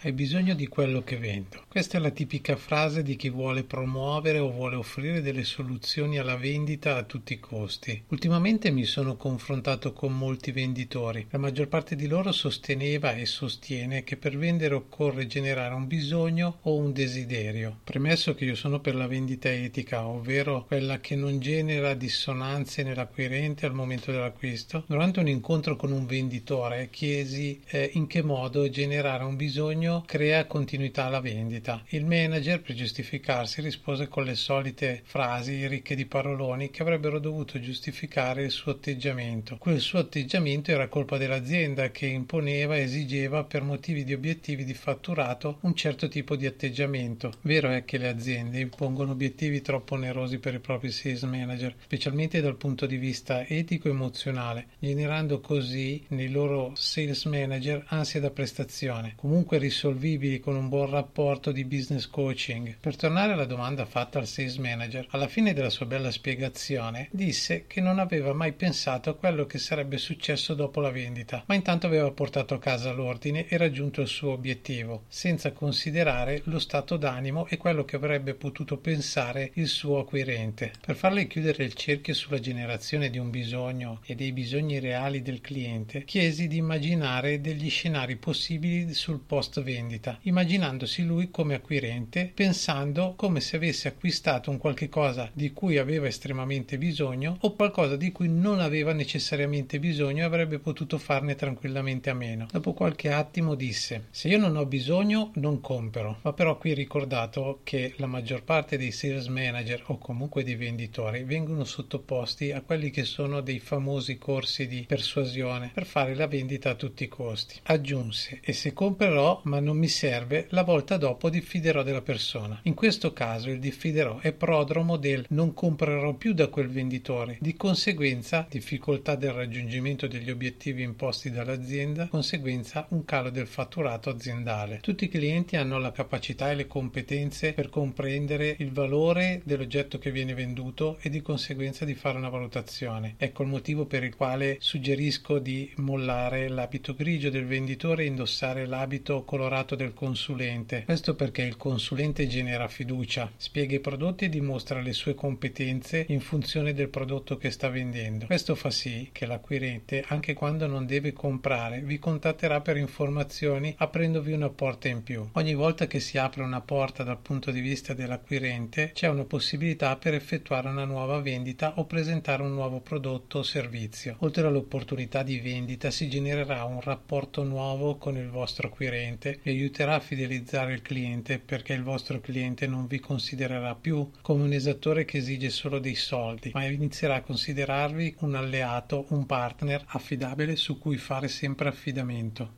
Hai bisogno di quello che vendo. Questa è la tipica frase di chi vuole promuovere o vuole offrire delle soluzioni alla vendita a tutti i costi. Ultimamente mi sono confrontato con molti venditori. La maggior parte di loro sosteneva e sostiene che per vendere occorre generare un bisogno o un desiderio. Premesso che io sono per la vendita etica, ovvero quella che non genera dissonanze nell'acquirente al momento dell'acquisto, durante un incontro con un venditore chiesi eh, in che modo generare un bisogno crea continuità alla vendita. Il manager, per giustificarsi, rispose con le solite frasi ricche di paroloni che avrebbero dovuto giustificare il suo atteggiamento. Quel suo atteggiamento era colpa dell'azienda che imponeva e esigeva per motivi di obiettivi di fatturato un certo tipo di atteggiamento. Vero è che le aziende impongono obiettivi troppo onerosi per i propri sales manager, specialmente dal punto di vista etico-emozionale, generando così nei loro sales manager ansia da prestazione. Comunque risolvere risolvibili con un buon rapporto di business coaching. Per tornare alla domanda fatta al sales manager, alla fine della sua bella spiegazione disse che non aveva mai pensato a quello che sarebbe successo dopo la vendita, ma intanto aveva portato a casa l'ordine e raggiunto il suo obiettivo, senza considerare lo stato d'animo e quello che avrebbe potuto pensare il suo acquirente. Per farle chiudere il cerchio sulla generazione di un bisogno e dei bisogni reali del cliente, chiesi di immaginare degli scenari possibili sul post vendita, immaginandosi lui come acquirente, pensando come se avesse acquistato un qualche cosa di cui aveva estremamente bisogno o qualcosa di cui non aveva necessariamente bisogno e avrebbe potuto farne tranquillamente a meno. Dopo qualche attimo disse: Se io non ho bisogno, non compro. Va però qui ricordato che la maggior parte dei sales manager o comunque dei venditori vengono sottoposti a quelli che sono dei famosi corsi di persuasione per fare la vendita a tutti i costi. Aggiunse: E se comprerò, ma non mi serve, la volta dopo diffiderò della persona. In questo caso il diffiderò è prodromo del non comprerò più da quel venditore. Di conseguenza, difficoltà del raggiungimento degli obiettivi imposti dall'azienda, conseguenza un calo del fatturato aziendale. Tutti i clienti hanno la capacità e le competenze per comprendere il valore dell'oggetto che viene venduto e di conseguenza di fare una valutazione. Ecco il motivo per il quale suggerisco di mollare l'abito grigio del venditore e indossare l'abito colorato del consulente. Questo perché il consulente genera fiducia, spiega i prodotti e dimostra le sue competenze in funzione del prodotto che sta vendendo. Questo fa sì che l'acquirente, anche quando non deve comprare, vi contatterà per informazioni aprendovi una porta in più. Ogni volta che si apre una porta dal punto di vista dell'acquirente, c'è una possibilità per effettuare una nuova vendita o presentare un nuovo prodotto o servizio. Oltre all'opportunità di vendita si genererà un rapporto nuovo con il vostro acquirente vi aiuterà a fidelizzare il cliente perché il vostro cliente non vi considererà più come un esattore che esige solo dei soldi, ma inizierà a considerarvi un alleato, un partner affidabile su cui fare sempre affidamento.